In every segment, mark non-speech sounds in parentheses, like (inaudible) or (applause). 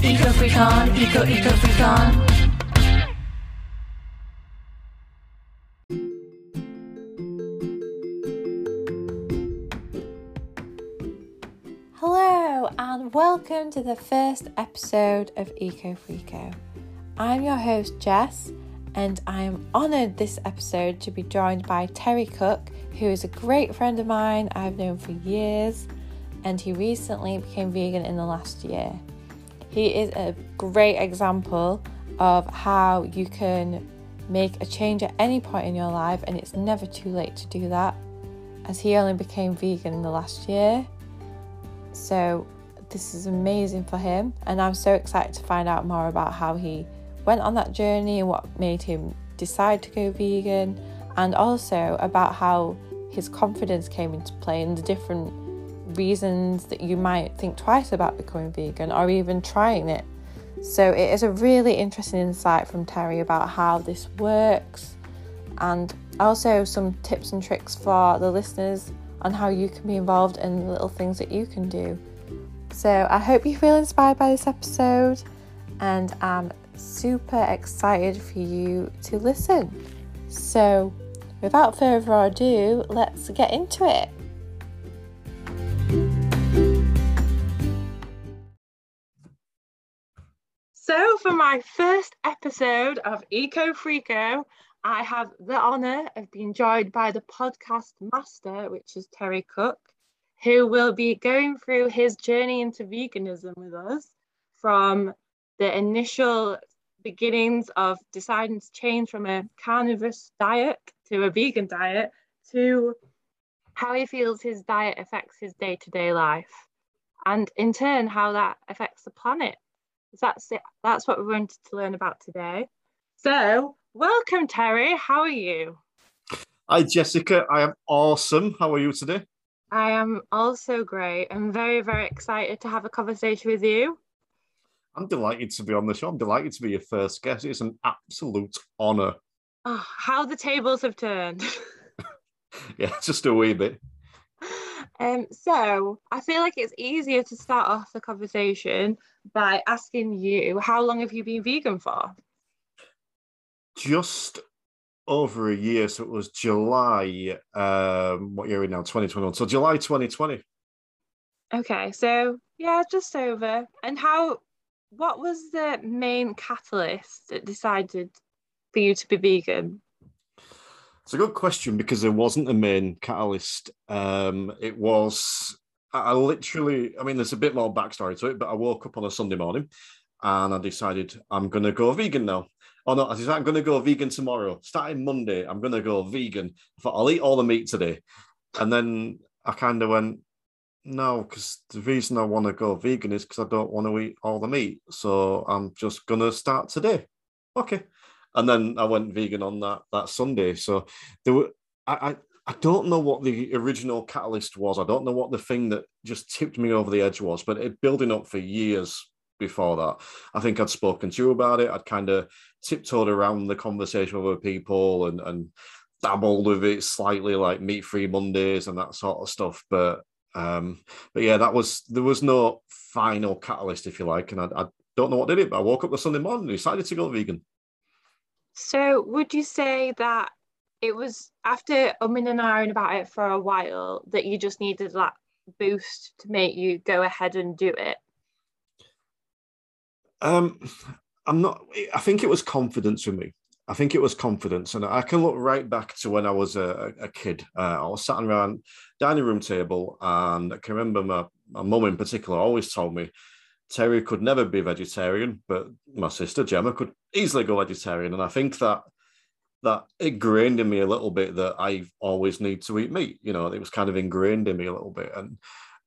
Eco freak on, eco eco freak on. Hello, and welcome to the first episode of Eco Freako. I'm your host, Jess, and I am honoured this episode to be joined by Terry Cook, who is a great friend of mine I've known for years, and he recently became vegan in the last year. He is a great example of how you can make a change at any point in your life, and it's never too late to do that, as he only became vegan in the last year. So, this is amazing for him, and I'm so excited to find out more about how he went on that journey and what made him decide to go vegan, and also about how his confidence came into play and the different reasons that you might think twice about becoming vegan or even trying it. So, it is a really interesting insight from Terry about how this works and also some tips and tricks for the listeners on how you can be involved in little things that you can do. So, I hope you feel inspired by this episode and I'm super excited for you to listen. So, without further ado, let's get into it. So, for my first episode of Eco Freako, I have the honour of being joined by the podcast master, which is Terry Cook, who will be going through his journey into veganism with us from the initial beginnings of deciding to change from a carnivorous diet to a vegan diet to how he feels his diet affects his day to day life, and in turn, how that affects the planet. That's it. That's what we wanted to learn about today. So, welcome, Terry. How are you? Hi, Jessica. I am awesome. How are you today? I am also great. I'm very, very excited to have a conversation with you. I'm delighted to be on the show. I'm delighted to be your first guest. It's an absolute honour. Oh, ah, how the tables have turned. (laughs) (laughs) yeah, just a wee bit. Um, so I feel like it's easier to start off the conversation by asking you, how long have you been vegan for? Just over a year. So it was July, um, what year are we now? 2021. So July 2020. Okay, so yeah, just over. And how what was the main catalyst that decided for you to be vegan? It's a good question because there wasn't a main catalyst. Um, it was I literally, I mean, there's a bit more backstory to it, but I woke up on a Sunday morning and I decided I'm going to go vegan now. Oh no, I decided I'm going to go vegan tomorrow. Starting Monday, I'm going to go vegan. I thought I'll eat all the meat today. And then I kind of went, no, because the reason I want to go vegan is because I don't want to eat all the meat. So I'm just going to start today. Okay. And then I went vegan on that that Sunday. So there were, I, I I don't know what the original catalyst was. I don't know what the thing that just tipped me over the edge was, but it building up for years before that. I think I'd spoken to you about it. I'd kind of tiptoed around the conversation with other people and and dabbled with it slightly, like meat free Mondays and that sort of stuff. But um, but yeah, that was there was no final catalyst, if you like, and I, I don't know what did it. But I woke up the Sunday morning and decided to go vegan. So would you say that it was after umming and ahhing about it for a while that you just needed that boost to make you go ahead and do it? Um, I'm not. I think it was confidence for me. I think it was confidence, and I can look right back to when I was a, a kid. Uh, I was sat around dining room table, and I can remember my my in particular always told me Terry could never be vegetarian, but my sister Gemma could easily go vegetarian, and I think that that ingrained in me a little bit that I always need to eat meat. You know, it was kind of ingrained in me a little bit, and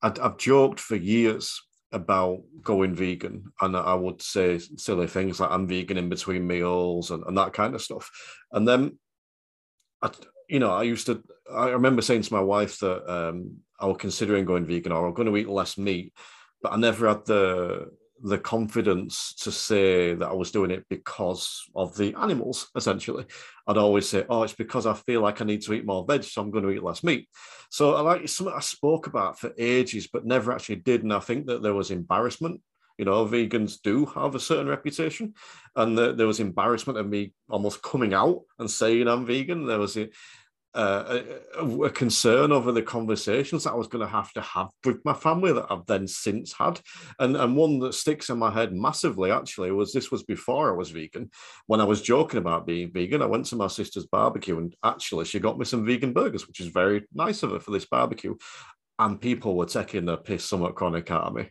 i have joked for years about going vegan and I would say silly things like I'm vegan in between meals and, and that kind of stuff. And then I, you know, I used to I remember saying to my wife that um, I was considering going vegan or I'm going to eat less meat, but I never had the the confidence to say that I was doing it because of the animals, essentially. I'd always say, oh, it's because I feel like I need to eat more veg, so I'm going to eat less meat. So I like something I spoke about for ages, but never actually did. And I think that there was embarrassment, You know, vegans do have a certain reputation, and the, there was embarrassment of me almost coming out and saying I'm vegan. There was a, uh, a, a, concern over the conversations that I was going to have to have with my family that I've then since had. And, and one that sticks in my head massively actually was this was before I was vegan. When I was joking about being vegan, I went to my sister's barbecue and actually she got me some vegan burgers, which is very nice of her for this barbecue. And people were taking the piss somewhat chronic out of me.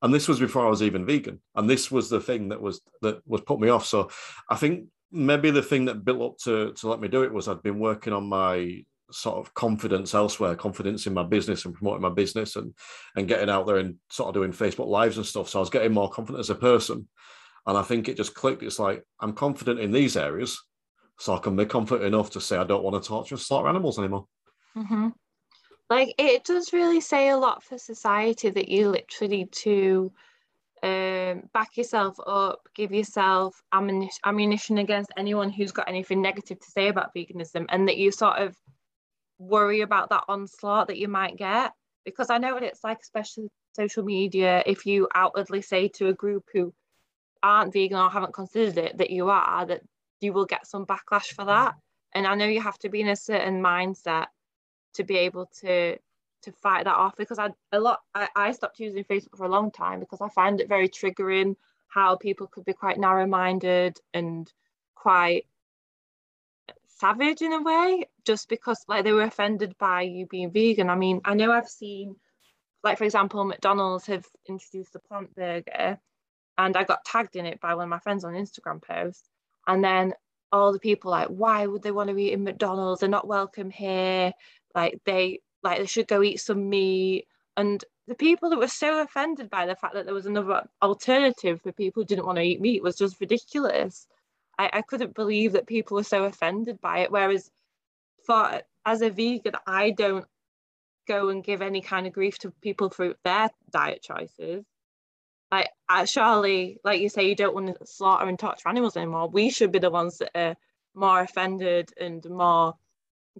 And this was before I was even vegan. And this was the thing that was that was put me off. So I think maybe the thing that built up to to let me do it was I'd been working on my sort of confidence elsewhere, confidence in my business and promoting my business and and getting out there and sort of doing Facebook lives and stuff. So I was getting more confident as a person. And I think it just clicked. It's like I'm confident in these areas, so I can be confident enough to say I don't want to torture slaughter animals anymore. Mm-hmm. Like it does really say a lot for society that you literally need to um, back yourself up, give yourself ammunition, against anyone who's got anything negative to say about veganism, and that you sort of worry about that onslaught that you might get. Because I know what it's like, especially social media, if you outwardly say to a group who aren't vegan or haven't considered it that you are, that you will get some backlash for that. And I know you have to be in a certain mindset to be able to to fight that off because I a lot I, I stopped using Facebook for a long time because I find it very triggering how people could be quite narrow-minded and quite savage in a way just because like they were offended by you being vegan. I mean, I know I've seen like for example McDonald's have introduced the plant burger and I got tagged in it by one of my friends on Instagram post and then all the people like why would they want to eat in McDonald's? They're not welcome here. Like they like they should go eat some meat. And the people that were so offended by the fact that there was another alternative for people who didn't want to eat meat was just ridiculous. I, I couldn't believe that people were so offended by it whereas for as a vegan i don't go and give any kind of grief to people for their diet choices. Like surely like you say you don't want to slaughter and torture animals anymore. We should be the ones that are more offended and more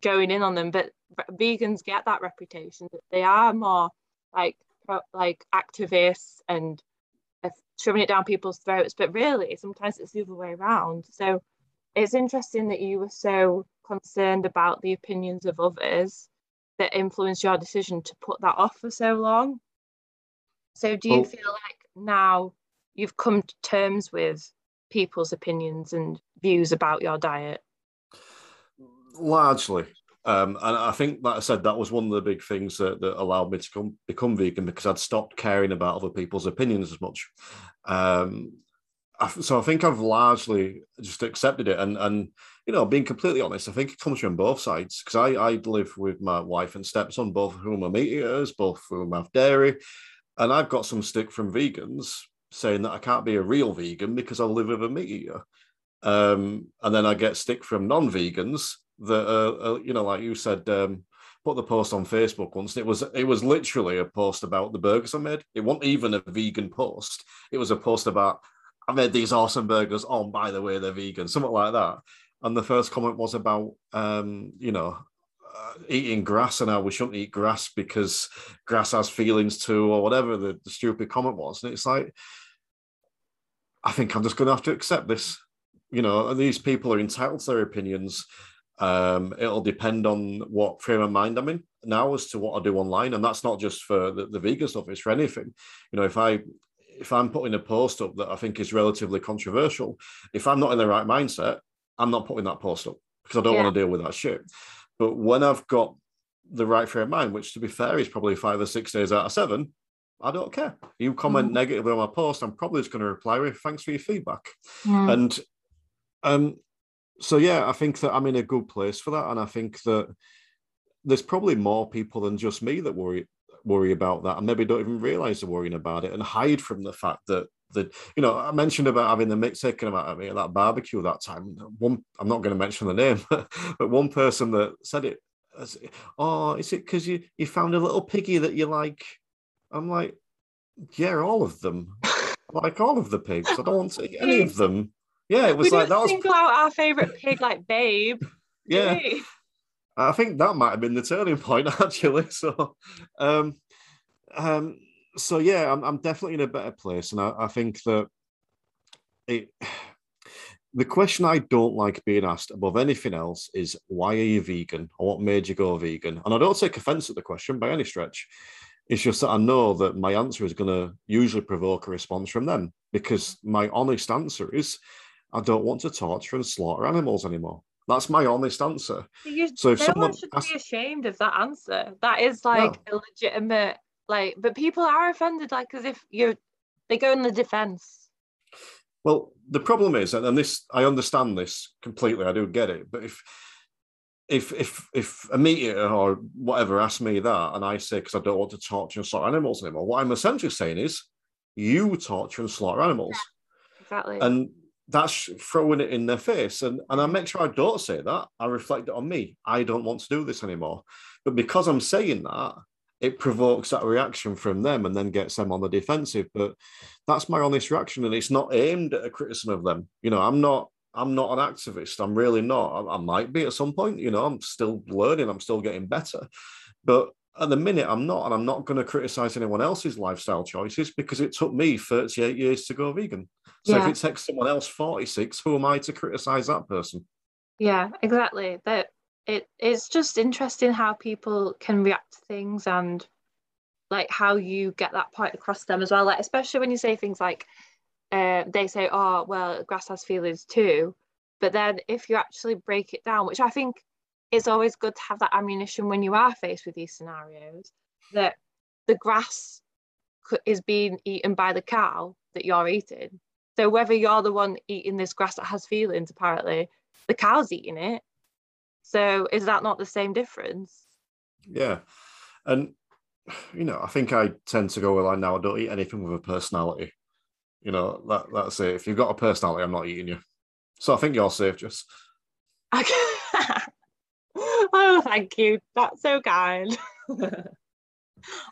going in on them but vegans get that reputation that they are more like like activists and uh, shoving it down people's throats but really sometimes it's the other way around. So it's interesting that you were so concerned about the opinions of others that influenced your decision to put that off for so long. So do you well, feel like now you've come to terms with people's opinions and views about your diet largely um, and I think, like I said, that was one of the big things that, that allowed me to come, become vegan because I'd stopped caring about other people's opinions as much. Um, I, so I think I've largely just accepted it, and and you know, being completely honest, I think it comes from both sides because I I live with my wife and stepson, both of whom are meat eaters, both of whom have dairy, and I've got some stick from vegans saying that I can't be a real vegan because I live with a meat eater. Um, and then I get stick from non-vegans that uh, uh, you know, like you said, um, put the post on Facebook once. it was it was literally a post about the burgers I made. It wasn't even a vegan post. It was a post about I made these awesome burgers. Oh, by the way, they're vegan, something like that. And the first comment was about um, you know uh, eating grass and how we shouldn't eat grass because grass has feelings too, or whatever the, the stupid comment was. And it's like, I think I'm just going to have to accept this. You know, these people are entitled to their opinions um, it'll depend on what frame of mind I'm in now as to what I do online, and that's not just for the, the vegan stuff; it's for anything. You know, if I if I'm putting a post up that I think is relatively controversial, if I'm not in the right mindset, I'm not putting that post up because I don't yeah. want to deal with that shit. But when I've got the right frame of mind, which to be fair is probably five or six days out of seven, I don't care. You comment mm. negatively on my post, I'm probably just going to reply with thanks for your feedback. Mm. And um, so yeah, I think that I'm in a good place for that, and I think that there's probably more people than just me that worry worry about that, and maybe don't even realize they're worrying about it, and hide from the fact that that you know I mentioned about having the mix taken about me at that barbecue that time. One, I'm not going to mention the name, (laughs) but one person that said it, oh, is it because you you found a little piggy that you like? I'm like, yeah, all of them. (laughs) like all of the pigs. I don't want to eat any of them. Yeah, it was we like that was single out our favorite pig, like Babe. (laughs) yeah, I think that might have been the turning point (laughs) actually. So, um, um, so yeah, I'm, I'm definitely in a better place, and I, I think that it. (sighs) The question I don't like being asked above anything else is why are you vegan or what made you go vegan? And I don't take offense at the question by any stretch. It's just that I know that my answer is going to usually provoke a response from them because my honest answer is I don't want to torture and slaughter animals anymore. That's my honest answer. You, so if no someone one should asks, be ashamed of that answer. That is like no. a legitimate like, but people are offended, like as if you're they go in the defense. Well, the problem is, and this I understand this completely. I do get it, but if if if if a meat eater or whatever asks me that, and I say because I don't want to torture and slaughter animals anymore, what I'm essentially saying is, you torture and slaughter animals. Yeah, exactly. And that's throwing it in their face. And, and I make sure I don't say that. I reflect it on me. I don't want to do this anymore. But because I'm saying that, it provokes that reaction from them and then gets them on the defensive. But that's my honest reaction. And it's not aimed at a criticism of them. You know, I'm not I'm not an activist. I'm really not. I, I might be at some point, you know, I'm still learning, I'm still getting better. But at the minute, I'm not, and I'm not going to criticize anyone else's lifestyle choices because it took me 38 years to go vegan. So yeah. if it takes someone else 46, who am I to criticize that person? Yeah, exactly. That it it's just interesting how people can react to things and like how you get that point across them as well. Like especially when you say things like uh, they say, "Oh, well, grass has feelings too," but then if you actually break it down, which I think it's always good to have that ammunition when you are faced with these scenarios that the grass is being eaten by the cow that you're eating. So whether you're the one eating this grass that has feelings, apparently the cow's eating it. So is that not the same difference? Yeah, and (sighs) you know, I think I tend to go with like now I don't eat anything with a personality. You know, that that's it. If you've got a personality, I'm not eating you. So I think you're safe, just. Okay. (laughs) (laughs) oh, thank you. That's so kind. (laughs)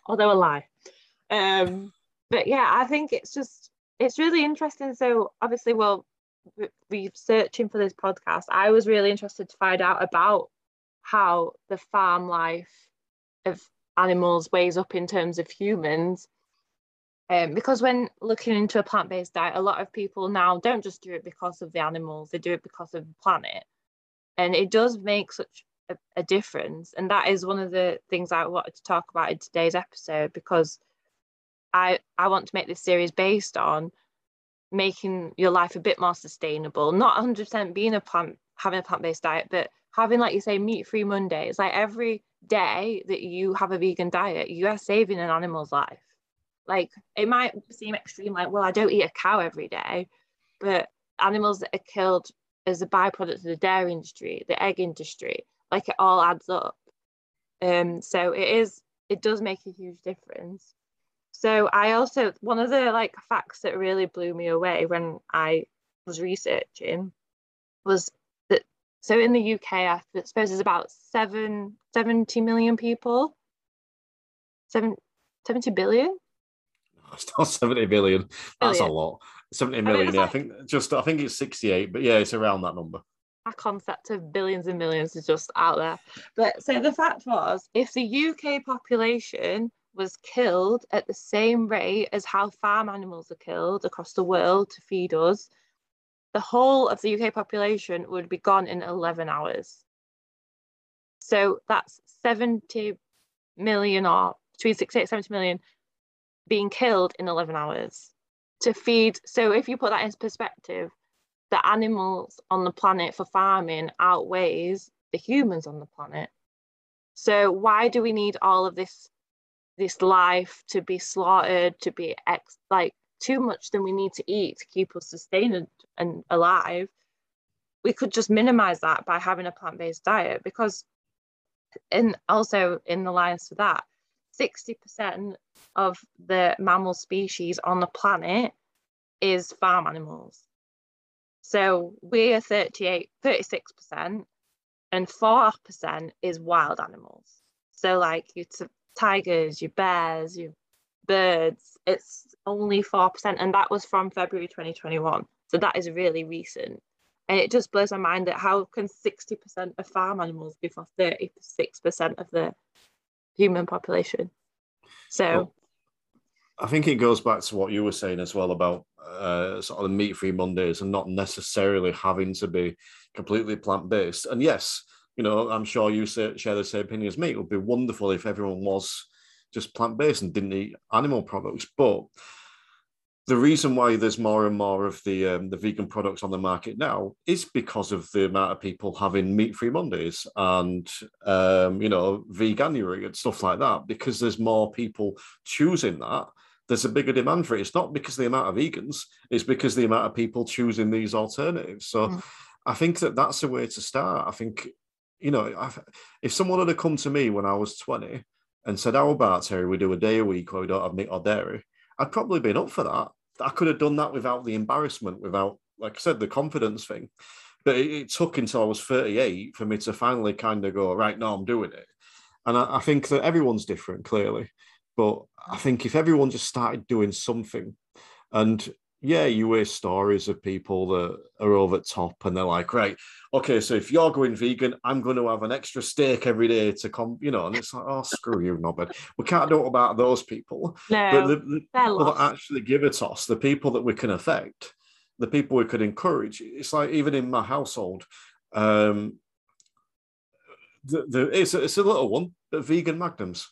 Although a lie. Um, but yeah, I think it's just it's really interesting. So obviously, well, researching for this podcast, I was really interested to find out about how the farm life of animals weighs up in terms of humans. Um, because when looking into a plant-based diet, a lot of people now don't just do it because of the animals; they do it because of the planet, and it does make such a, a difference. And that is one of the things I wanted to talk about in today's episode because I I want to make this series based on making your life a bit more sustainable. Not 100% being a plant, having a plant based diet, but having, like you say, meat free Mondays. Like every day that you have a vegan diet, you are saving an animal's life. Like it might seem extreme, like, well, I don't eat a cow every day, but animals that are killed as a byproduct of the dairy industry, the egg industry, like it all adds up. Um, so it is, it does make a huge difference. So I also one of the like facts that really blew me away when I was researching was that so in the UK I suppose there's about seven, 70 million people. Seven, 70 billion? (laughs) It's not 70 billion. That's billion. a lot. 70 million, I mean, yeah. Like, I think just I think it's 68, but yeah, it's around that number. Our concept of billions and millions is just out there. But so the fact was if the UK population was killed at the same rate as how farm animals are killed across the world to feed us, the whole of the UK population would be gone in 11 hours. So that's 70 million or between 68 70 million being killed in 11 hours to feed. So if you put that into perspective, the animals on the planet for farming outweighs the humans on the planet. So why do we need all of this this life to be slaughtered, to be ex- like too much than we need to eat to keep us sustained and alive, we could just minimize that by having a plant-based diet because and also in the lines to that 60% of the mammal species on the planet is farm animals so we are 38 36% and 4% is wild animals so like you tigers, your bears, your birds, it's only 4%. And that was from February 2021. So that is really recent. And it just blows my mind that how can 60% of farm animals be for 36% of the human population? So. I think it goes back to what you were saying as well about uh, sort of the meat-free Mondays and not necessarily having to be completely plant-based. And yes, you know, I'm sure you say, share the same opinion as me. It would be wonderful if everyone was just plant-based and didn't eat animal products. But the reason why there's more and more of the um, the vegan products on the market now is because of the amount of people having meat-free Mondays and um, you know veganuary and stuff like that. Because there's more people choosing that, there's a bigger demand for it. It's not because the amount of vegans; it's because the amount of people choosing these alternatives. So, mm. I think that that's the way to start. I think you know, if someone had come to me when I was 20 and said, "How about Terry? We do a day a week where we don't have meat or dairy," I'd probably been up for that. I could have done that without the embarrassment, without, like I said, the confidence thing. But it, it took until I was 38 for me to finally kind of go, right, now I'm doing it. And I, I think that everyone's different, clearly. But I think if everyone just started doing something, and yeah, you hear stories of people that are over top and they're like, right, okay, so if you're going vegan, I'm going to have an extra steak every day to come, you know, and it's like, oh, screw you, Nobbed. We can't talk about those people. No, but the, the people lost. that actually give a toss, the people that we can affect, the people we could encourage. It's like even in my household, um, the, the, it's, a, it's a little one, but vegan magnums.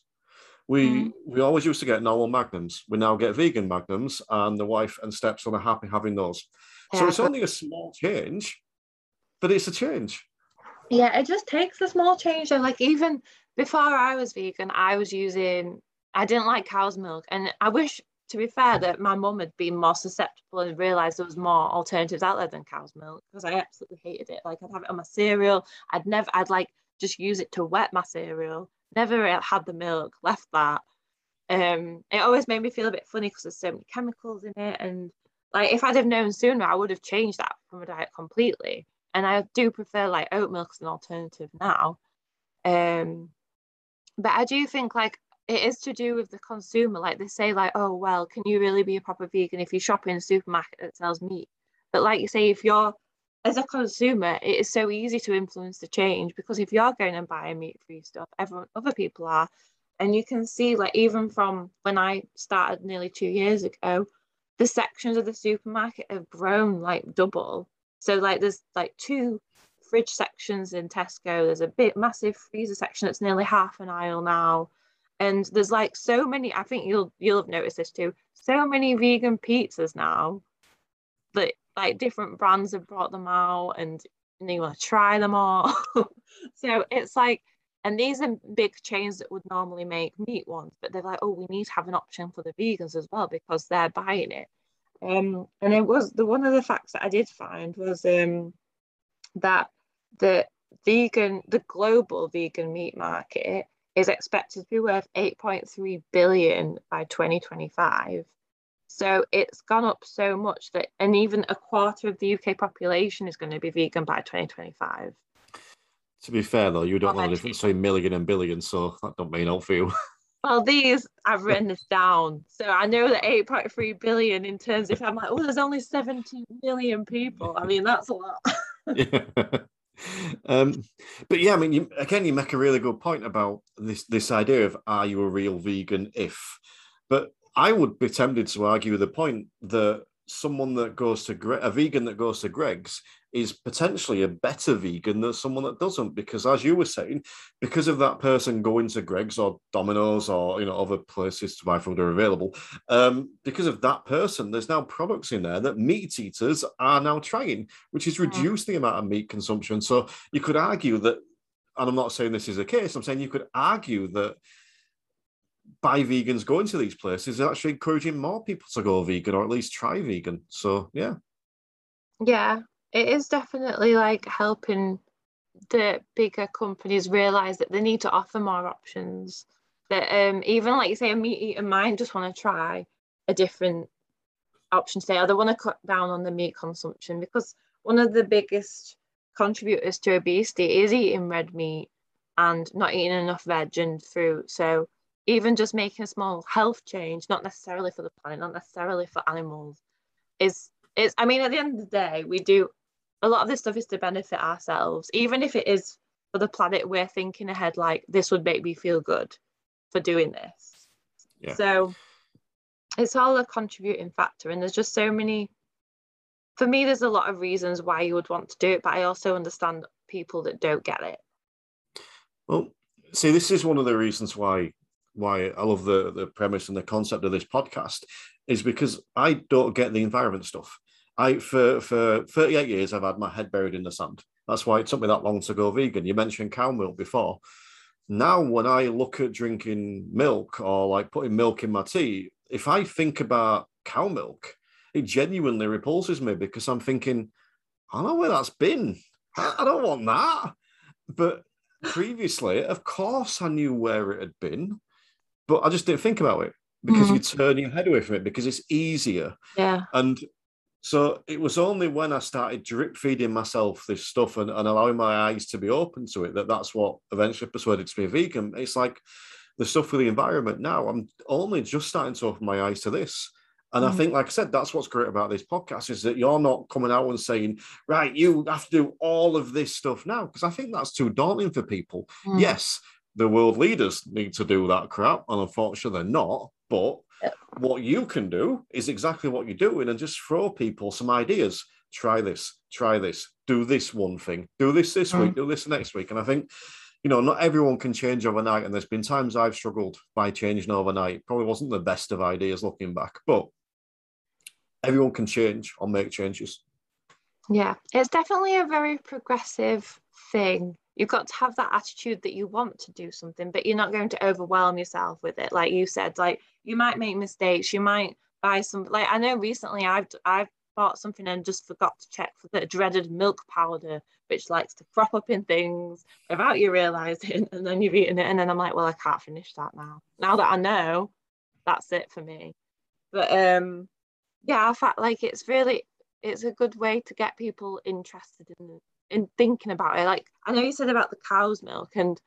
We mm. we always used to get normal magnums. We now get vegan magnums, and the wife and stepson are happy having those. Yeah, so it's only a small change, but it's a change. Yeah, it just takes a small change. And like even before I was vegan, I was using I didn't like cow's milk, and I wish to be fair that my mum had been more susceptible and realized there was more alternatives out there than cow's milk because I absolutely hated it. Like I'd have it on my cereal. I'd never I'd like just use it to wet my cereal never had the milk, left that. Um, it always made me feel a bit funny because there's so many chemicals in it. And like, if I'd have known sooner, I would have changed that from a diet completely. And I do prefer like oat milk as an alternative now. Um, but I do think like it is to do with the consumer. Like they say, like, oh well, can you really be a proper vegan if you shop in a supermarket that sells meat? But like you say, if you're as a consumer, it is so easy to influence the change because if you're going and buying meat-free stuff, everyone, other people are, and you can see like even from when I started nearly two years ago, the sections of the supermarket have grown like double. So like there's like two fridge sections in Tesco. There's a bit massive freezer section that's nearly half an aisle now, and there's like so many. I think you'll you'll have noticed this too. So many vegan pizzas now that like different brands have brought them out and, and you want to try them all. (laughs) so it's like, and these are big chains that would normally make meat ones, but they're like, oh, we need to have an option for the vegans as well because they're buying it. Um, and it was the one of the facts that I did find was um, that the vegan, the global vegan meat market is expected to be worth 8.3 billion by 2025 so it's gone up so much that, and even a quarter of the UK population is going to be vegan by 2025. To be fair, though, you don't know the difference between million and billion, so that don't mean all for you. (laughs) Well, these I've written this down, so I know that 8.3 billion in terms. If I'm like, oh, there's only 70 million people. I mean, that's a lot. (laughs) yeah. (laughs) Um, but yeah, I mean, you, again, you make a really good point about this this idea of are you a real vegan if, but I would be tempted to argue the point that someone that goes to Gre- a vegan that goes to Greggs is potentially a better vegan than someone that doesn't because as you were saying because of that person going to Greggs or Domino's or you know other places to buy food are available um, because of that person there's now products in there that meat eaters are now trying which has reduced the amount of meat consumption. So you could argue that and I'm not saying this is a case I'm saying you could argue that by vegans going to these places is actually encouraging more people to go vegan or at least try vegan. So yeah. Yeah, it is definitely like helping the bigger companies realize that they need to offer more options. That um even like you say a meat eater might just want to try a different option today or they want to cut down on the meat consumption because one of the biggest contributors to obesity is eating red meat and not eating enough veg and fruit. So even just making a small health change, not necessarily for the planet, not necessarily for animals, is is I mean, at the end of the day, we do a lot of this stuff is to benefit ourselves, even if it is for the planet. We're thinking ahead, like this would make me feel good for doing this. Yeah. So it's all a contributing factor and there's just so many for me there's a lot of reasons why you would want to do it but i also understand people that don't get it well see this is one of the reasons why why i love the the premise and the concept of this podcast is because i don't get the environment stuff. I for for 38 years i've had my head buried in the sand. That's why it took me that long to go vegan. You mentioned cow milk before. Now when i look at drinking milk or like putting milk in my tea if I think about cow milk, it genuinely repulses me because I'm thinking, I don't know where that's been. I, I don't want that. But previously, of course, I knew where it had been, but I just didn't think about it because mm-hmm. you turn your head away from it because it's easier. Yeah. And so it was only when I started drip feeding myself this stuff and, and allowing my eyes to be open to it that that's what eventually persuaded me to be a vegan. It's like the stuff for the environment now. I'm only just starting to open my eyes to this. And mm. I think, like I said, that's what's great about this podcast is that you're not coming out and saying, right, you have to do all of this stuff now, because I think that's too daunting for people. Mm. Yes, the world leaders need to do that crap, and unfortunately, they're not. But what you can do is exactly what you're doing and just throw people some ideas. Try this, try this, do this one thing, do this this mm. week, do this next week. And I think you know, not everyone can change overnight. And there's been times I've struggled by changing overnight. Probably wasn't the best of ideas looking back, but everyone can change or make changes. Yeah, it's definitely a very progressive thing. You've got to have that attitude that you want to do something, but you're not going to overwhelm yourself with it. Like you said, like you might make mistakes, you might buy some like I know recently I've I've bought something and just forgot to check for the dreaded milk powder, which likes to crop up in things without you realizing. (laughs) And then you've eaten it. And then I'm like, well, I can't finish that now. Now that I know, that's it for me. But um, yeah, I felt like it's really, it's a good way to get people interested in in thinking about it. Like I know you said about the cow's milk and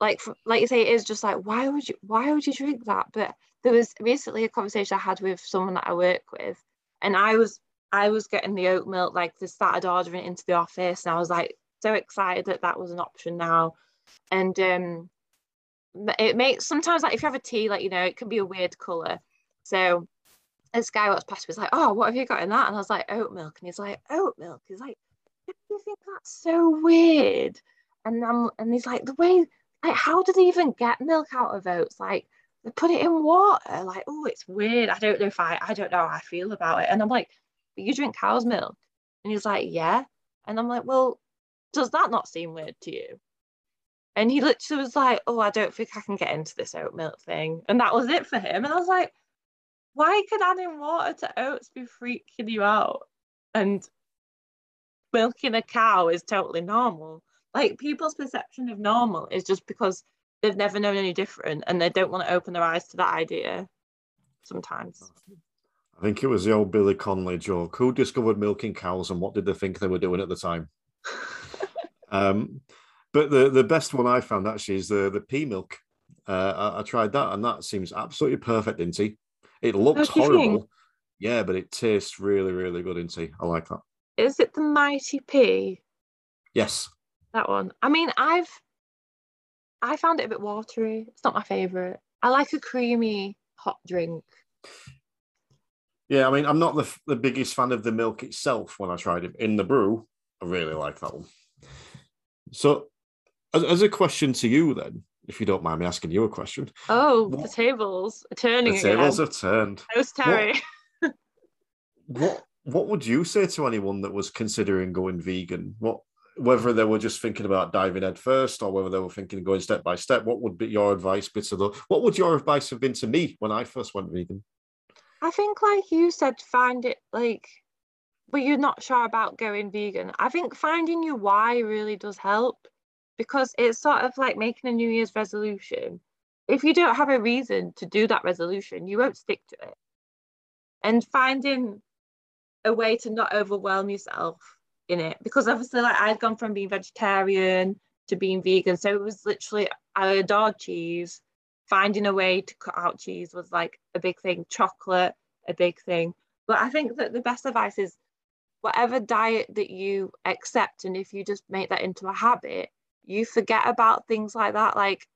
like like you say it is just like why would you why would you drink that but there was recently a conversation i had with someone that i work with and i was I was getting the oat milk, like they started ordering it into the office, and I was like so excited that that was an option now. And um, it makes sometimes like if you have a tea, like you know, it can be a weird color. So this guy walks past me was like, "Oh, what have you got in that?" And I was like, "Oat milk," and he's like, "Oat milk." He's like, "You think that's so weird?" And I'm and he's like, "The way, like, how do they even get milk out of oats? Like." They put it in water, like, oh, it's weird. I don't know if I, I don't know how I feel about it. And I'm like, but you drink cow's milk. And he's like, yeah. And I'm like, well, does that not seem weird to you? And he literally was like, oh, I don't think I can get into this oat milk thing. And that was it for him. And I was like, why could adding water to oats be freaking you out? And milking a cow is totally normal. Like people's perception of normal is just because they've never known any different and they don't want to open their eyes to that idea sometimes. I think it was the old Billy Connolly joke. Who discovered milking cows and what did they think they were doing at the time? (laughs) um, but the, the best one I found actually is the, the pea milk. Uh, I, I, tried that and that seems absolutely perfect, Inty. It looks horrible. Yeah, but it tastes really, really good, Inty. I like that. Is it the Mighty Pea? Yes. That one. I mean, I've I found it a bit watery. It's not my favourite. I like a creamy hot drink. Yeah, I mean, I'm not the, the biggest fan of the milk itself when I tried it. In the brew, I really like that one. So, as, as a question to you, then, if you don't mind me asking you a question. Oh, what, the tables are turning. The tables again. have turned. How's Terry? (laughs) What, what What would you say to anyone that was considering going vegan? What whether they were just thinking about diving head first or whether they were thinking going step by step, what would be your advice be to the what would your advice have been to me when I first went vegan? I think, like you said, find it like, but you're not sure about going vegan. I think finding your why really does help because it's sort of like making a New Year's resolution. If you don't have a reason to do that resolution, you won't stick to it. And finding a way to not overwhelm yourself in it. Because obviously like I'd gone from being vegetarian to being vegan. So it was literally I adored cheese. Finding a way to cut out cheese was like a big thing, chocolate, a big thing. But I think that the best advice is whatever diet that you accept, and if you just make that into a habit, you forget about things like that. Like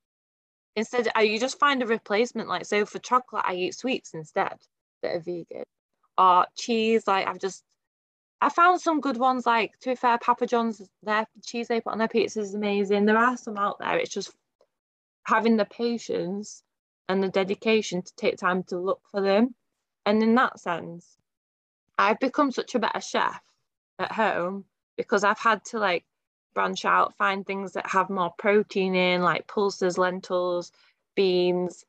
instead uh, you just find a replacement. Like so for chocolate i eat sweets instead that are vegan or cheese like i've just i found some good ones like to be fair papa john's their cheese they put on their pizza is amazing. There are some out there it's just having the patience and the dedication to take time to look for them. And in that sense i've become such a better chef at home because i've had to like branch out, find things that have more protein in, like pulses, lentils, beans,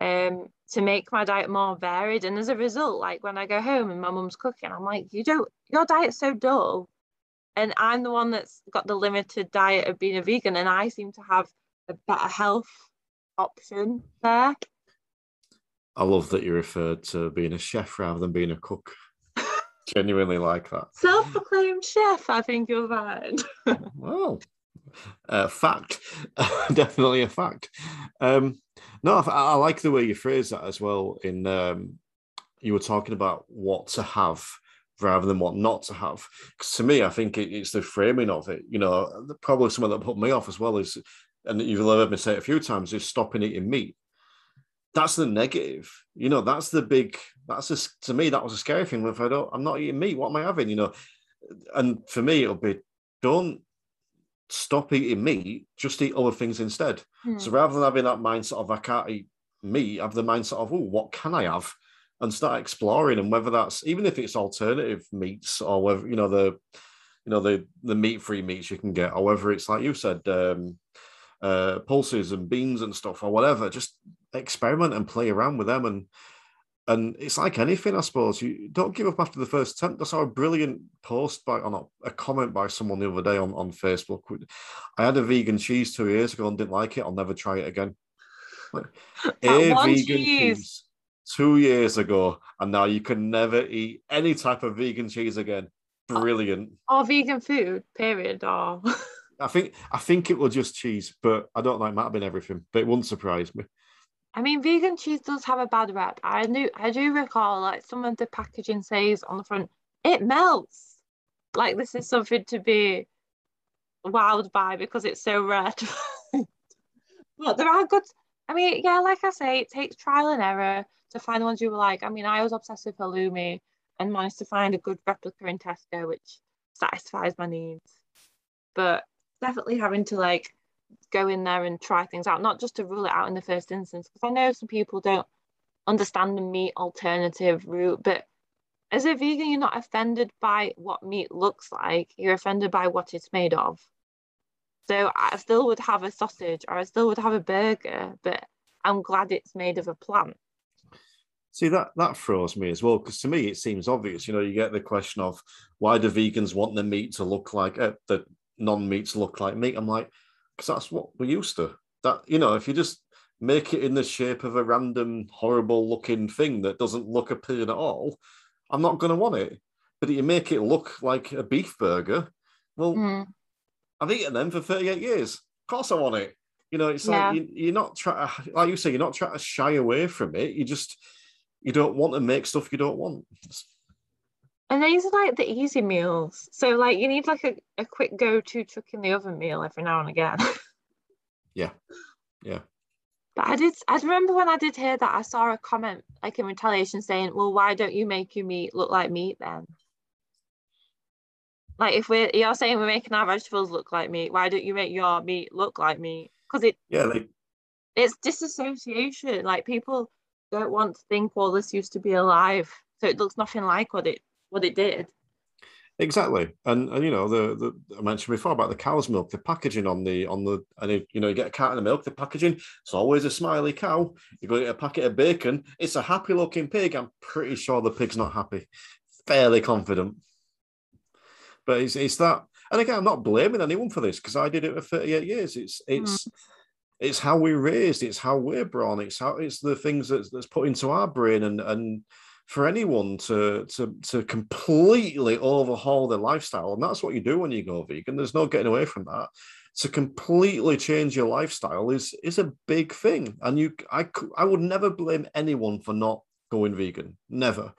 um, to make my diet more varied. And as a result, like when I go home and my mum's cooking, I'm like, you don't, your diet's so dull. And I'm the one that's got the limited diet of being a vegan, and I seem to have a better health option there. I love that you referred to being a chef rather than being a cook (laughs) genuinely like that. Self-proclaimed chef, I think you'll (laughs) find. well, uh, fact, (laughs) definitely a fact. Um, no, I, I, like the way you phrase that as well. In um, you were talking about what to have rather than what not to have. Because to me, I think it, it's the framing of it. You know, probably something that put me off as well is, and you've heard me say it a few times, is stopping eating meat that's the negative. You know, that's the big. That's a, to me that was a scary thing. If I don't, I'm not eating meat. What am I having? You know, and for me it'll be don't stop eating meat. Just eat other things instead. Hmm. So rather than having that mindset of I can't eat meat, have the mindset of oh, what can I have? And start exploring, and whether that's even if it's alternative meats or whether you know the, you know the the meat free meats you can get, or whether it's like you said, um, uh, pulses and beans and stuff or whatever. Just experiment and play around with them and and it's like anything, I suppose. You don't give up after the first attempt. I saw a brilliant post by, or not, a comment by someone the other day on, on Facebook. I had a vegan cheese two years ago and didn't like it. I'll never try it again. (laughs) a vegan cheese. cheese two years ago, and now you can never eat any type of vegan cheese again. Brilliant. Or, or vegan food, period. Or (laughs) I think I think it was just cheese, but I don't know. It might have been everything, but it wouldn't surprise me. I mean, vegan cheese does have a bad rep. I knew, I do recall, like some of the packaging says on the front, it melts. Like this is something to be wowed by because it's so red. (laughs) but there are good. I mean, yeah, like I say, it takes trial and error to find the ones you like. I mean, I was obsessed with halloumi and managed to find a good replica in Tesco, which satisfies my needs. But definitely having to like go in there and try things out, not just to rule it out in the first instance. Because I know some people don't understand the meat alternative route, but as a vegan, you're not offended by what meat looks like, you're offended by what it's made of. So I still would have a sausage or I still would have a burger, but I'm glad it's made of a plant. See that that throws me as well because to me it seems obvious. You know, you get the question of why do vegans want the meat to look like uh, the non-meats look like meat? I'm like, because that's what we're used to. That you know, if you just make it in the shape of a random horrible looking thing that doesn't look appealing at all, I'm not going to want it. But if you make it look like a beef burger. Well, mm. I've eaten them for 38 years. Of course, I want it. You know, it's yeah. like you, are not trying, like you say, you're not trying to shy away from it. You just you don't want to make stuff you don't want. And these are like the easy meals. So like you need like a, a quick go-to chuck in the oven meal every now and again. (laughs) yeah. Yeah. But I did I remember when I did hear that I saw a comment like in retaliation saying, Well, why don't you make your meat look like meat then? Like if we're you're saying we're making our vegetables look like meat, why don't you make your meat look like meat? Because it yeah, like it's disassociation. Like people don't want to think, well, this used to be alive. So it looks nothing like what it what it did. Exactly, and and you know the, the I mentioned before about the cow's milk, the packaging on the on the and it, you know you get a carton of milk, the packaging it's always a smiley cow. You go get a packet of bacon, it's a happy looking pig. I'm pretty sure the pig's not happy, fairly confident. But it's it's that, and again, I'm not blaming anyone for this because I did it for 38 years. It's it's. Mm. It's how we're raised. It's how we're born. It's how it's the things that's, that's put into our brain, and and for anyone to to to completely overhaul their lifestyle, and that's what you do when you go vegan. There's no getting away from that. To completely change your lifestyle is is a big thing, and you I I would never blame anyone for not going vegan. Never.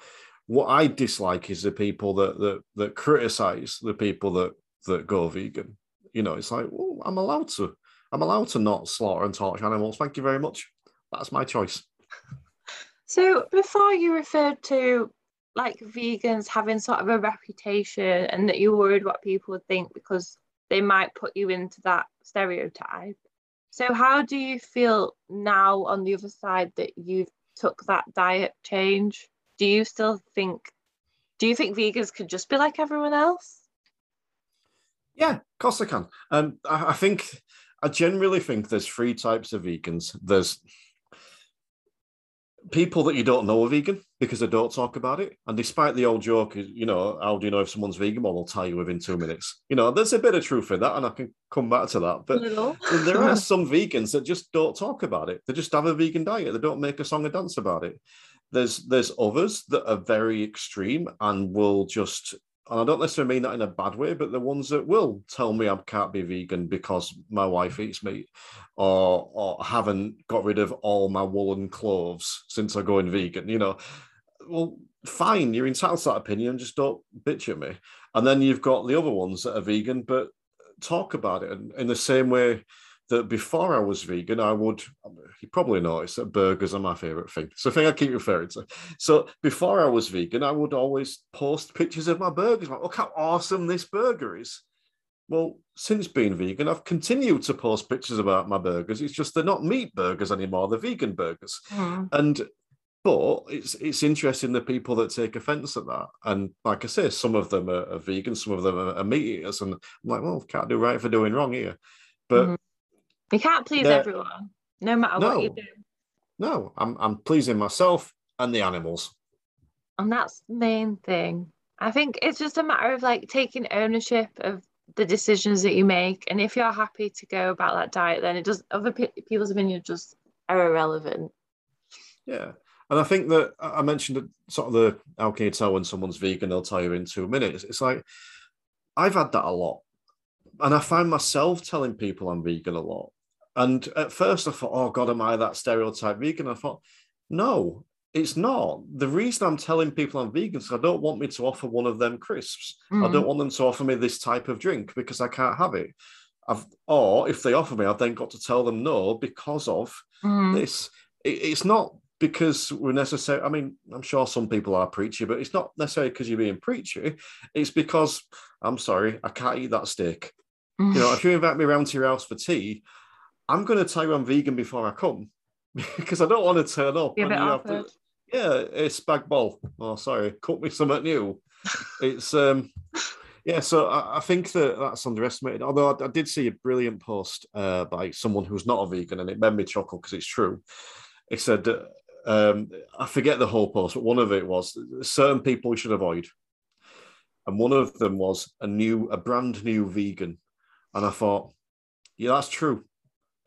What I dislike is the people that that that criticize the people that that go vegan. You know, it's like, well, I'm allowed to. I'm allowed to not slaughter and torture animals. Thank you very much. That's my choice. (laughs) So before you referred to like vegans having sort of a reputation and that you're worried what people would think because they might put you into that stereotype. So how do you feel now on the other side that you've took that diet change? Do you still think do you think vegans could just be like everyone else? Yeah, of course I can. Um, I, I think I generally think there's three types of vegans. There's people that you don't know are vegan because they don't talk about it. And despite the old joke, you know, how do you know if someone's vegan? Well, they'll tell you within two minutes. You know, there's a bit of truth in that, and I can come back to that. But (laughs) there are (laughs) some vegans that just don't talk about it. They just have a vegan diet. They don't make a song and dance about it. There's there's others that are very extreme and will just and I don't necessarily mean that in a bad way, but the ones that will tell me I can't be vegan because my wife eats meat, or or haven't got rid of all my woolen clothes since I go in vegan, you know, well, fine, you're entitled to that opinion, just don't bitch at me. And then you've got the other ones that are vegan, but talk about it and in the same way that before I was vegan, I would, you probably noticed that burgers are my favorite thing. So, thing I keep referring to. So, before I was vegan, I would always post pictures of my burgers. Like, look how awesome this burger is. Well, since being vegan, I've continued to post pictures about my burgers. It's just they're not meat burgers anymore, they're vegan burgers. Mm. And but it's it's interesting the people that take offence at that. And like I say, some of them are, are vegan, some of them are, are, meat eaters. And I'm like, well, can't do right for doing wrong here. But mm-hmm you can't please everyone, no matter no, what you do. No, I'm I'm pleasing myself and the animals. And that's the main thing. I think it's just a matter of like taking ownership of the decisions that you make. And if you're happy to go about that diet, then it does other pe- people's opinions just are irrelevant. Yeah. And I think that I mentioned that sort of the how can you tell when someone's vegan, they'll tell you in two minutes. It's like I've had that a lot. And I find myself telling people I'm vegan a lot. And at first I thought, oh God, am I that stereotype vegan? I thought, no, it's not. The reason I'm telling people I'm vegan is I don't want me to offer one of them crisps. Mm. I don't want them to offer me this type of drink because I can't have it. I've, or if they offer me, I've then got to tell them no because of mm. this. It, it's not because we're necessary. I mean, I'm sure some people are preachy, but it's not necessarily because you're being preachy. It's because I'm sorry, I can't eat that steak. Mm. You know, if (sighs) you invite me around to your house for tea, I'm going to tell you I'm vegan before I come (laughs) because I don't want to turn up. and to, yeah, it's spag bol. Oh, sorry, cook me something new. (laughs) it's um, yeah. So I, I, think that that's underestimated. Although I, I did see a brilliant post uh, by someone who's not a vegan, and it made me chuckle because it's true. It said, um, I forget the whole post, but one of it was certain people we should avoid, and one of them was a new, a brand new vegan, and I thought, yeah, that's true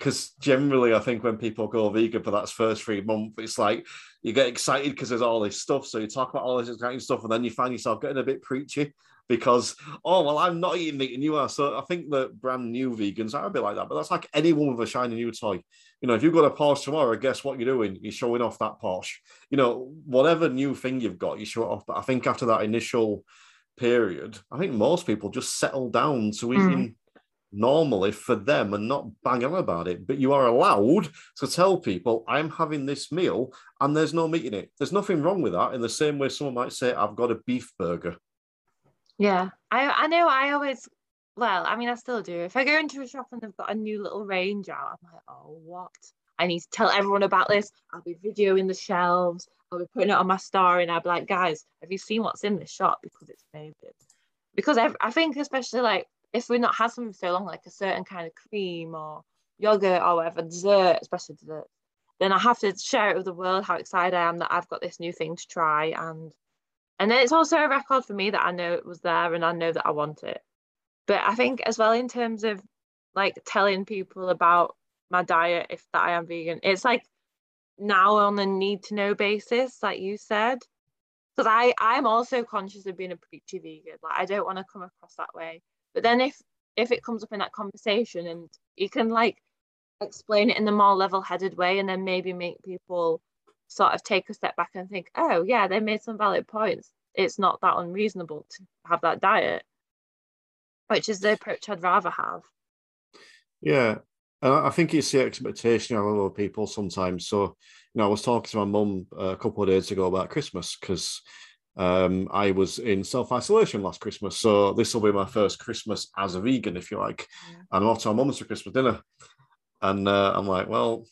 because generally I think when people go vegan for that first three months, it's like you get excited because there's all this stuff. So you talk about all this exciting stuff, and then you find yourself getting a bit preachy because oh well, I'm not eating meat and you are. So I think that brand new vegans are a bit like that. But that's like anyone with a shiny new toy. You know, if you've got a Porsche tomorrow, guess what you're doing? You're showing off that Porsche. You know, whatever new thing you've got, you show it off. But I think after that initial period, I think most people just settle down to hmm. eating. Mm normally for them and not bang on about it. But you are allowed to tell people, I'm having this meal and there's no meat in it. There's nothing wrong with that. In the same way, someone might say, I've got a beef burger. Yeah, I, I know I always, well, I mean, I still do. If I go into a shop and they've got a new little range out, I'm like, oh, what? I need to tell everyone about this. I'll be videoing the shelves. I'll be putting it on my story and I'll be like, guys, have you seen what's in this shop? Because it's amazing. Because I, I think, especially like if we've not had something for so long, like a certain kind of cream or yogurt or whatever, dessert, especially dessert, then I have to share it with the world how excited I am that I've got this new thing to try. And and then it's also a record for me that I know it was there and I know that I want it. But I think as well in terms of like telling people about my diet if that I am vegan, it's like now on a need to know basis, like you said. Because I I'm also conscious of being a preachy vegan. Like I don't want to come across that way. But then if if it comes up in that conversation and you can like explain it in the more level-headed way and then maybe make people sort of take a step back and think, oh yeah, they made some valid points. It's not that unreasonable to have that diet, which is the approach I'd rather have. Yeah, I think it's the expectation of other people sometimes. So, you know, I was talking to my mum a couple of days ago about Christmas because um, I was in self isolation last Christmas. So this will be my first Christmas as a vegan, if you like. Yeah. And I'm off to my mum's for Christmas dinner. And uh, I'm like, well,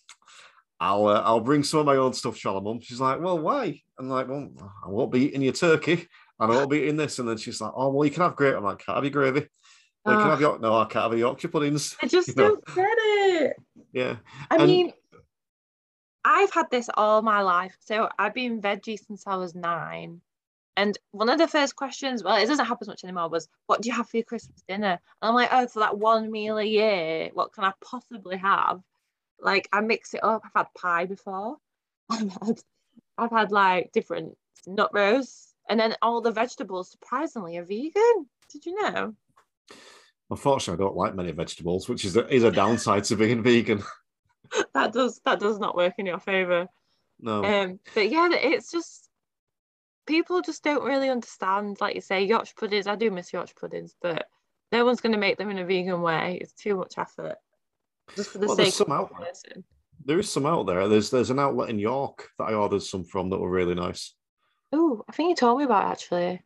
I'll uh, I'll bring some of my own stuff, shall I, mum? She's like, well, why? I'm like, well, I won't be eating your turkey. And I won't be eating this. And then she's like, oh, well, you can have gravy. I'm like, can't have your gravy. Well, you can have your, no, I can't have your Yorkshire puddings. I just (laughs) don't know? get it. Yeah. I and, mean, I've had this all my life. So I've been veggie since I was nine. And one of the first questions, well, it doesn't happen as much anymore, was what do you have for your Christmas dinner? And I'm like, oh, for that one meal a year, what can I possibly have? Like I mix it up. I've had pie before. (laughs) I've had I've had like different nut roasts. And then all the vegetables surprisingly are vegan. Did you know? Unfortunately, I don't like many vegetables, which is a, is a downside to being vegan. (laughs) that does that does not work in your favor. No. Um, but yeah, it's just people just don't really understand. Like you say, Yorkshire puddings. I do miss Yorkshire puddings, but no one's going to make them in a vegan way. It's too much effort. Just for the well, sake some of out there. There is some out there. There's there's an outlet in York that I ordered some from that were really nice. Oh, I think you told me about it, actually.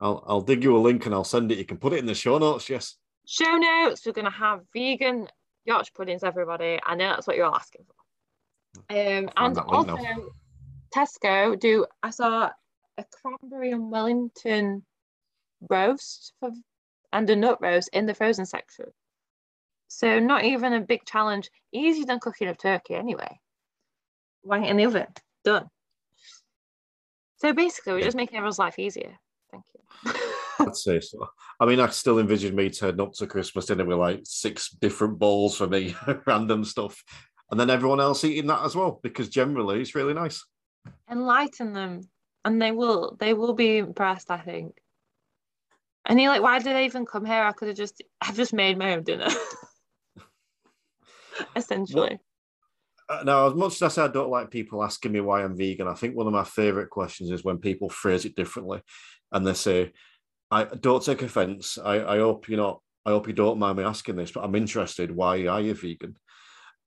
I'll I'll dig you a link and I'll send it. You can put it in the show notes. Yes. Show notes. We're gonna have vegan Yorkshire puddings, everybody. I know that's what you're asking for. Um, and also, now. Tesco do. I saw a cranberry and Wellington roast for, and a nut roast in the frozen section. So not even a big challenge. Easier than cooking a turkey anyway. It in the oven. Done. So basically, we're yeah. just making everyone's life easier. Thank you. (laughs) I'd say so. I mean, I still envision me turning up to Christmas dinner with like six different bowls for me, (laughs) random stuff, and then everyone else eating that as well because generally it's really nice. Enlighten them, and they will. They will be impressed. I think. And you're like, why did I even come here? I could have just, I've just made my own dinner. (laughs) Essentially. Well, uh, now, as much as I say I don't like people asking me why I'm vegan, I think one of my favorite questions is when people phrase it differently and they say, I don't take offense. I, I hope you're not. I hope you don't mind me asking this, but I'm interested. Why are you vegan?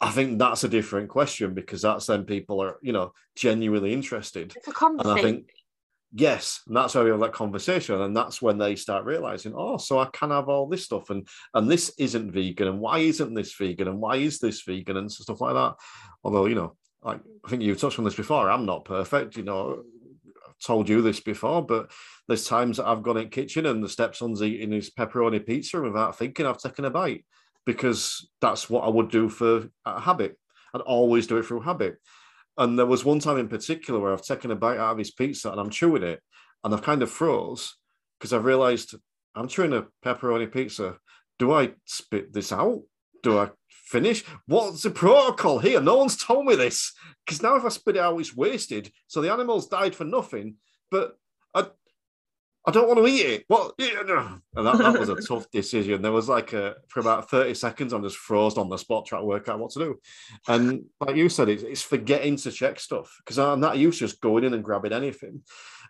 I think that's a different question because that's then people are, you know, genuinely interested. It's a conversation. And I think, yes, and that's where we have that conversation, and that's when they start realizing, oh, so I can have all this stuff, and and this isn't vegan, and why isn't this vegan, and why is this vegan, and stuff like that. Although, you know, like I think you've touched on this before. I'm not perfect, you know I've told you this before, but there's times that I've gone in kitchen and the stepson's eating his pepperoni pizza without thinking I've taken a bite because that's what I would do for a habit. I'd always do it through habit. And there was one time in particular where I've taken a bite out of his pizza and I'm chewing it and I've kind of froze because I've realized I'm chewing a pepperoni pizza. Do I spit this out? Do I finish? What's the protocol here? No one's told me this. Because now if I spit it out, it's wasted. So the animals died for nothing, but I don't want to eat it. What? And that, that was a (laughs) tough decision. There was like a, for about 30 seconds, I'm just frozen on the spot trying to work out what to do. And like you said, it's, it's forgetting to check stuff because I'm not used to just going in and grabbing anything.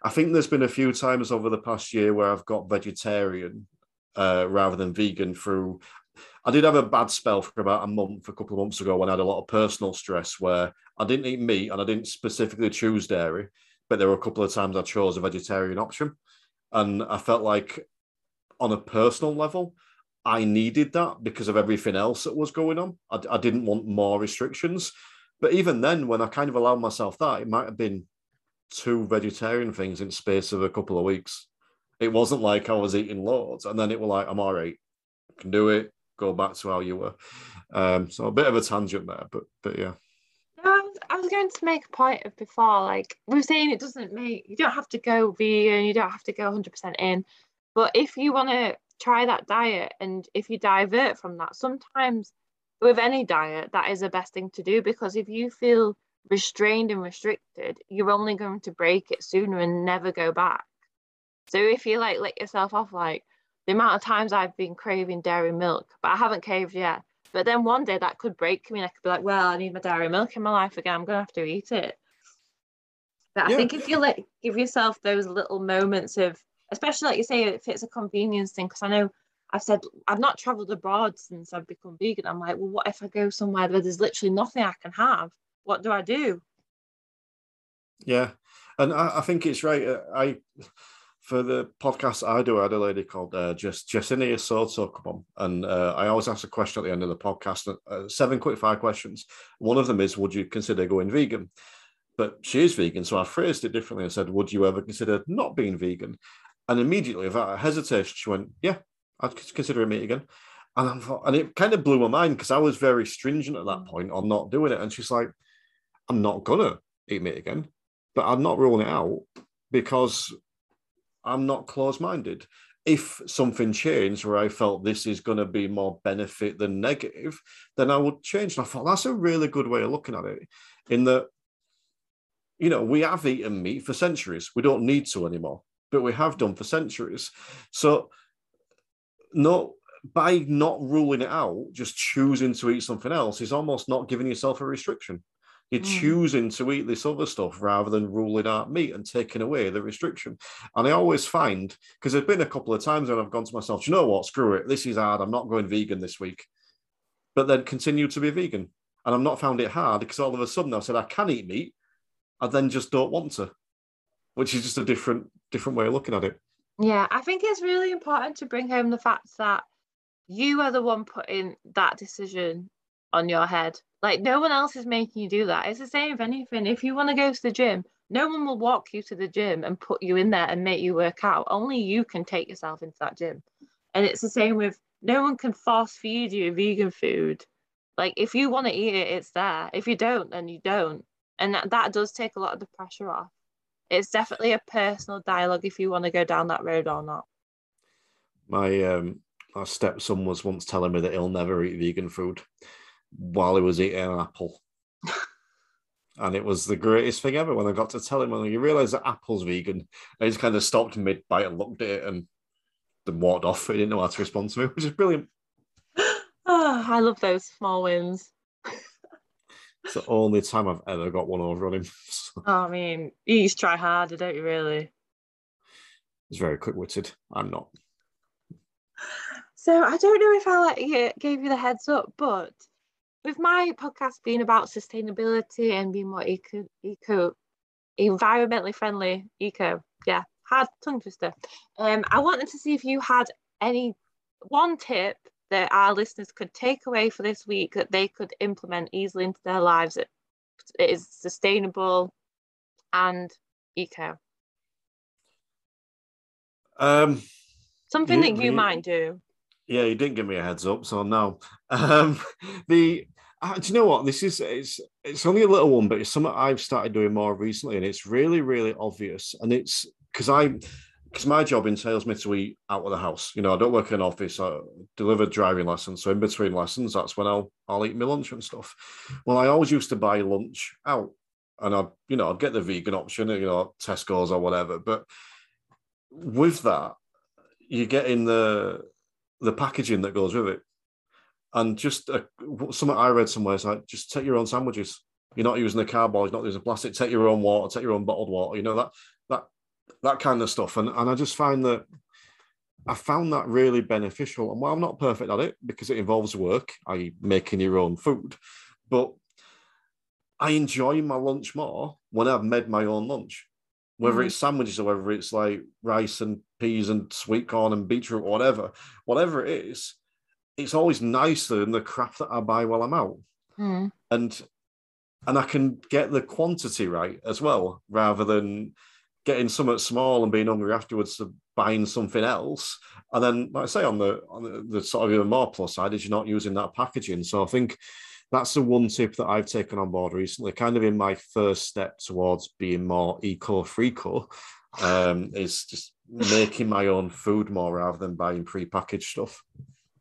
I think there's been a few times over the past year where I've got vegetarian uh, rather than vegan through I did have a bad spell for about a month, a couple of months ago, when I had a lot of personal stress where I didn't eat meat and I didn't specifically choose dairy, but there were a couple of times I chose a vegetarian option. And I felt like, on a personal level, I needed that because of everything else that was going on. I, I didn't want more restrictions. But even then, when I kind of allowed myself that, it might have been two vegetarian things in space of a couple of weeks. It wasn't like I was eating loads, and then it was like I'm all right, can do it, go back to how you were. Um, so a bit of a tangent there, but but yeah. I was going to make a point of before, like we were saying, it doesn't make you don't have to go vegan, you don't have to go 100% in, but if you want to try that diet and if you divert from that, sometimes with any diet, that is the best thing to do because if you feel restrained and restricted, you're only going to break it sooner and never go back. So if you like let yourself off, like the amount of times I've been craving dairy milk, but I haven't caved yet. But then one day that could break me. And I could be like, well, I need my dairy milk in my life again. I'm going to have to eat it. But yeah. I think if you let give yourself those little moments of, especially like you say, if it's a convenience thing, because I know I've said I've not travelled abroad since I've become vegan. I'm like, well, what if I go somewhere where there's literally nothing I can have? What do I do? Yeah, and I, I think it's right. Uh, I for the podcast I do, I had a lady called uh, Jess, Jessinia Soto come on, and uh, I always ask a question at the end of the podcast. Uh, seven quick fire questions. One of them is, would you consider going vegan? But she is vegan, so I phrased it differently. I said, would you ever consider not being vegan? And immediately, without a hesitation, she went, yeah, I'd consider meat again. And I thought, and it kind of blew my mind because I was very stringent at that mm. point on not doing it. And she's like, I'm not gonna eat meat again, but I'm not ruling it out because I'm not close-minded. If something changed where I felt this is going to be more benefit than negative, then I would change. And I thought that's a really good way of looking at it. In that, you know, we have eaten meat for centuries. We don't need to anymore, but we have done for centuries. So no, by not ruling it out, just choosing to eat something else is almost not giving yourself a restriction. You're mm. choosing to eat this other stuff rather than ruling out meat and taking away the restriction. And I always find, because there's been a couple of times when I've gone to myself, you know what, screw it, this is hard, I'm not going vegan this week. But then continue to be vegan. And I've not found it hard because all of a sudden I said I can eat meat, I then just don't want to, which is just a different different way of looking at it. Yeah, I think it's really important to bring home the fact that you are the one putting that decision on your head. Like no one else is making you do that. It's the same with anything. If you want to go to the gym, no one will walk you to the gym and put you in there and make you work out. Only you can take yourself into that gym. And it's the same with no one can force feed you vegan food. Like if you want to eat it, it's there. If you don't, then you don't. And that, that does take a lot of the pressure off it's definitely a personal dialogue if you want to go down that road or not. My um my stepson was once telling me that he'll never eat vegan food while he was eating an apple. and it was the greatest thing ever when I got to tell him when you realise that apple's vegan. He just kind of stopped mid bite and looked at it and then walked off. He didn't know how to respond to me, which is brilliant. Oh, (sighs) I love those small wins. It's the only time I've ever got one over on him. (laughs) oh, I mean, you used to try harder, don't you, really? He's very quick witted. I'm not. So I don't know if I like gave you the heads up, but with my podcast being about sustainability and being more eco, eco environmentally friendly, eco, yeah, hard tongue twister. Um, I wanted to see if you had any one tip that our listeners could take away for this week that they could implement easily into their lives it, it is sustainable and eco um something you, that you, you might do yeah you didn't give me a heads up so no (laughs) um the uh, do you know what this is it's it's only a little one but it's something i've started doing more recently and it's really really obvious and it's because i because my job entails me to eat out of the house. You know, I don't work in an office. I deliver driving lessons. So in between lessons, that's when I'll I'll eat my lunch and stuff. Well, I always used to buy lunch out, and I, you know, I'd get the vegan option, you know, Tesco's or whatever. But with that, you get in the the packaging that goes with it, and just a, something I read somewhere is like just take your own sandwiches. You're not using the cardboard, you're not using plastic. Take your own water, take your own bottled water. You know that that that kind of stuff. And, and I just find that I found that really beneficial. And while I'm not perfect at it because it involves work, i.e., making your own food, but I enjoy my lunch more when I've made my own lunch, whether mm. it's sandwiches or whether it's like rice and peas and sweet corn and beetroot or whatever, whatever it is, it's always nicer than the crap that I buy while I'm out. Mm. And and I can get the quantity right as well, rather than getting something small and being hungry afterwards to buying something else. And then, like I say, on the on the, the sort of even more plus side is you're not using that packaging. So I think that's the one tip that I've taken on board recently, kind of in my first step towards being more eco-freako, um, is just (laughs) making my own food more rather than buying pre-packaged stuff.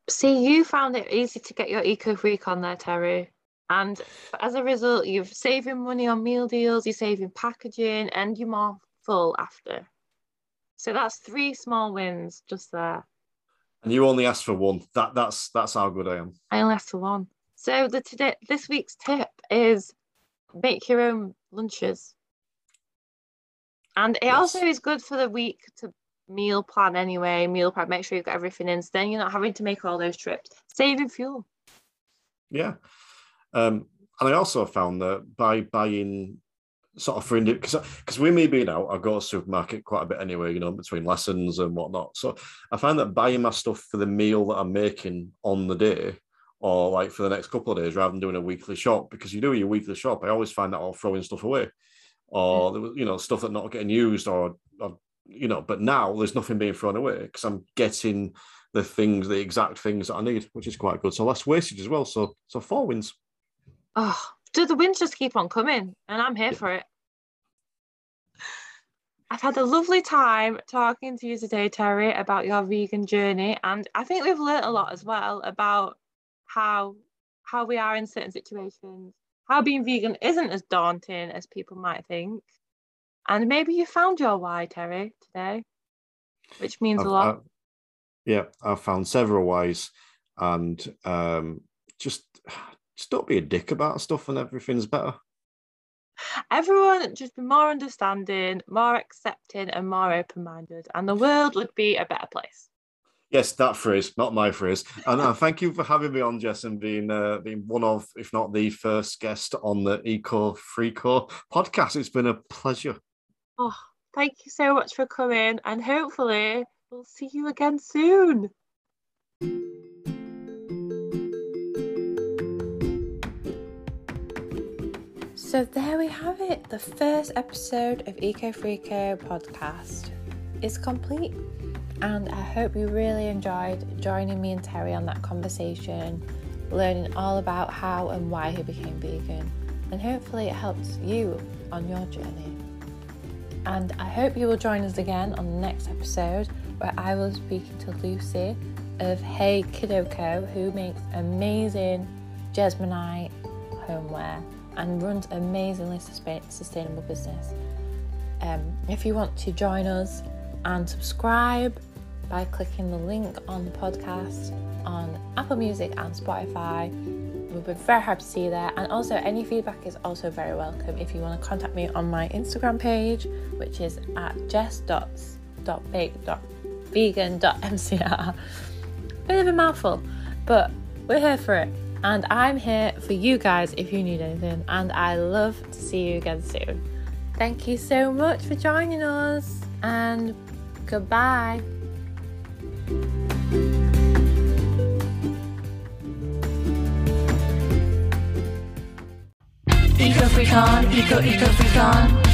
See, you found it easy to get your eco-freak on there, Terry. And as a result, you're saving money on meal deals, you're saving packaging, and you're more full after. So that's three small wins just there. And you only asked for one. That that's that's how good I am. I only asked for one. So the today this week's tip is make your own lunches. And it yes. also is good for the week to meal plan anyway. Meal prep, make sure you've got everything in. So then you're not having to make all those trips, saving fuel. Yeah. Um, and I also found that by buying sort of for because because with me being out, I go to supermarket quite a bit anyway, you know, between lessons and whatnot. So I find that buying my stuff for the meal that I'm making on the day or like for the next couple of days rather than doing a weekly shop because you do your weekly shop, I always find that I'll throwing stuff away or mm. you know stuff that not getting used or, or you know. But now there's nothing being thrown away because I'm getting the things, the exact things that I need, which is quite good. So less wastage as well. So so four wins. Oh, do the wins just keep on coming? And I'm here yeah. for it. I've had a lovely time talking to you today, Terry, about your vegan journey, and I think we've learned a lot as well about how how we are in certain situations, how being vegan isn't as daunting as people might think, and maybe you found your why, Terry, today, which means I've, a lot. yeah, I've found several ways, and um, just just don't be a dick about stuff, and everything's better. Everyone just be more understanding, more accepting, and more open minded, and the world would be a better place. Yes, that phrase, not my phrase. And uh, thank you for having me on, Jess, and being uh, being one of, if not the first guest on the Eco Freako podcast. It's been a pleasure. Oh, thank you so much for coming, and hopefully we'll see you again soon. So there we have it. The first episode of Eco Freako podcast is complete. And I hope you really enjoyed joining me and Terry on that conversation, learning all about how and why he became vegan. And hopefully it helps you on your journey. And I hope you will join us again on the next episode where I will be speaking to Lucy of Hey Kidoko, who makes amazing Jesmonite homeware and runs amazingly sustainable business. Um, if you want to join us and subscribe by clicking the link on the podcast on Apple Music and Spotify. We'll be very happy to see you there. And also, any feedback is also very welcome if you want to contact me on my Instagram page, which is at jess.bake.vegan.mcr. (laughs) Bit of a mouthful, but we're here for it. And I'm here for you guys if you need anything. And I love to see you again soon. Thank you so much for joining us. And goodbye. Eco freak on, eco eco freak on.